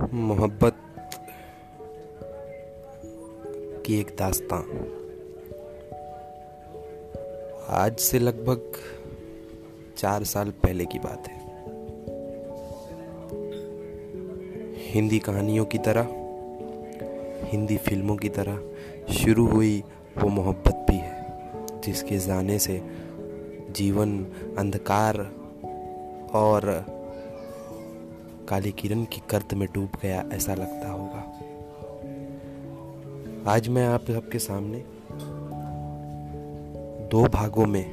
मोहब्बत की एक दास्तां आज से लगभग चार साल पहले की बात है। हिंदी कहानियों की तरह, हिंदी फ़िल्मों की तरह शुरू हुई वो मोहब्बत भी है, जिसके जाने से जीवन अंधकार और काली किरण की कर्त में डूब गया ऐसा लगता होगा। आज मैं आप सबके सामने दो भागों में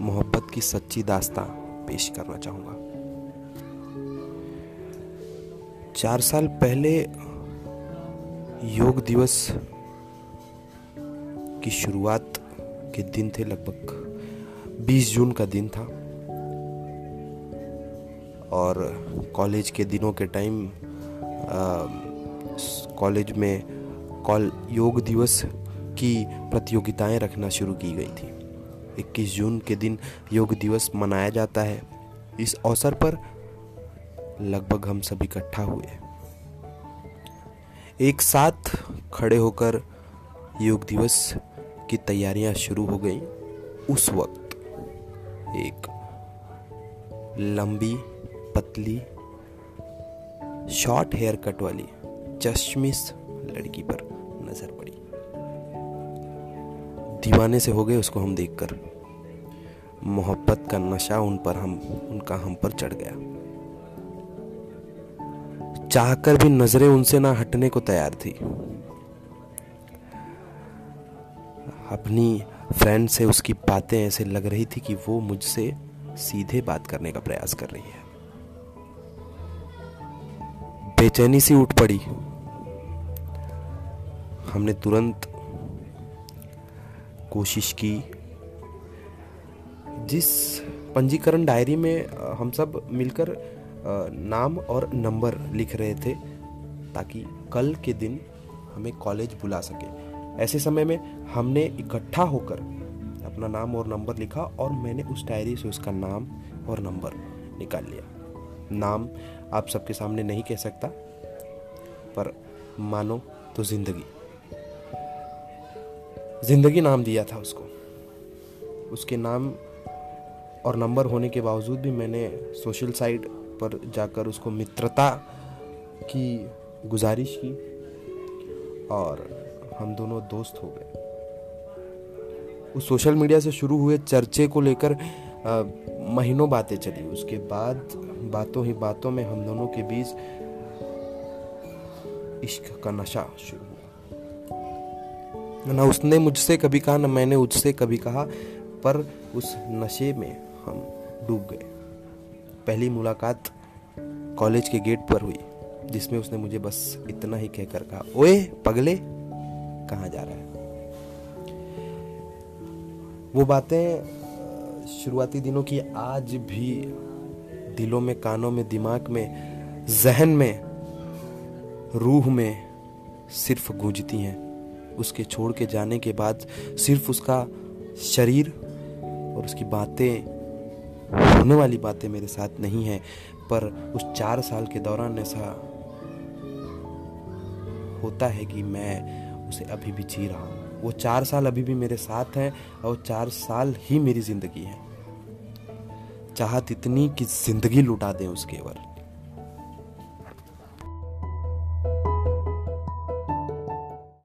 मोहब्बत की सच्ची दास्तां पेश करना चाहूँगा। चार साल पहले योग दिवस की शुरुआत के दिन थे, लगभग 20 जून का दिन था। और कॉलेज के दिनों के टाइम कॉलेज में कॉल योग दिवस की प्रतियोगिताएँ रखना शुरू की गई थी। 21 जून के दिन योग दिवस मनाया जाता है। इस अवसर पर लगभग हम सब इकट्ठा हुए। एक साथ खड़े होकर योग दिवस की तैयारियाँ शुरू हो गई। उस वक्त एक लंबी पतली शॉर्ट हेयर कट वाली चश्मिस लड़की पर नज़र पड़ी। दीवाने से हो गए उसको हम देखकर। मोहब्बत का नशा उन पर हम, उनका हम पर चढ़ गया। चाहकर भी नज़रें उनसे ना हटने को तैयार थी। अपनी फ्रेंड से उसकी बातें ऐसे लग रही थी कि वो मुझसे सीधे बात करने का प्रयास कर रही है। बेचैनी सी उठ पड़ी। हमने तुरंत कोशिश की। जिस पंजीकरण डायरी में हम सब मिलकर नाम और नंबर लिख रहे थे, ताकि कल के दिन हमें कॉलेज बुला सके। ऐसे समय में हमने इकट्ठा होकर अपना नाम और नंबर लिखा और मैंने उस डायरी से उसका नाम और नंबर निकाल लिया। नाम आप सबके सामने नहीं कह सकता, पर मानो तो ज़िंदगी। ज़िंदगी नाम दिया था उसको। उसके नाम और नंबर होने के बावजूद भी मैंने सोशल साइट पर जाकर उसको मित्रता की गुजारिश की और हम दोनों दोस्त हो गए। उस सोशल मीडिया से शुरू हुए चर्चे को लेकर महीनों बातें चली। उसके बाद बातों ही बातों में हम दोनों के बीच इश्क का नशा शुरू हुआ। ना, उसने मुझसे कभी कहा, ना मैंने उससे कभी कहा, पर उस नशे में हम डूब गए। पहली मुलाकात कॉलेज के गेट पर हुई, जिसमें उसने मुझे बस इतना ही कहकर कहा, ओए, पगले, कहाँ जा रहा है? वो बातें शुरुआती दिनों की आज भी दिलों में, कानों में, दिमाग में, जहन में, रूह में सिर्फ़ गूंजती हैं। उसके छोड़ के जाने के बाद सिर्फ़ उसका शरीर और उसकी बातें, होने वाली बातें मेरे साथ नहीं हैं। पर उस चार साल के दौरान ऐसा होता है कि मैं उसे अभी भी जी रहा हूँ। वो चार साल अभी भी मेरे साथ हैं और चार साल ही मेरी ज़िंदगी है। चाहत इतनी कि ज़िंदगी लुटा दें उसके ऊपर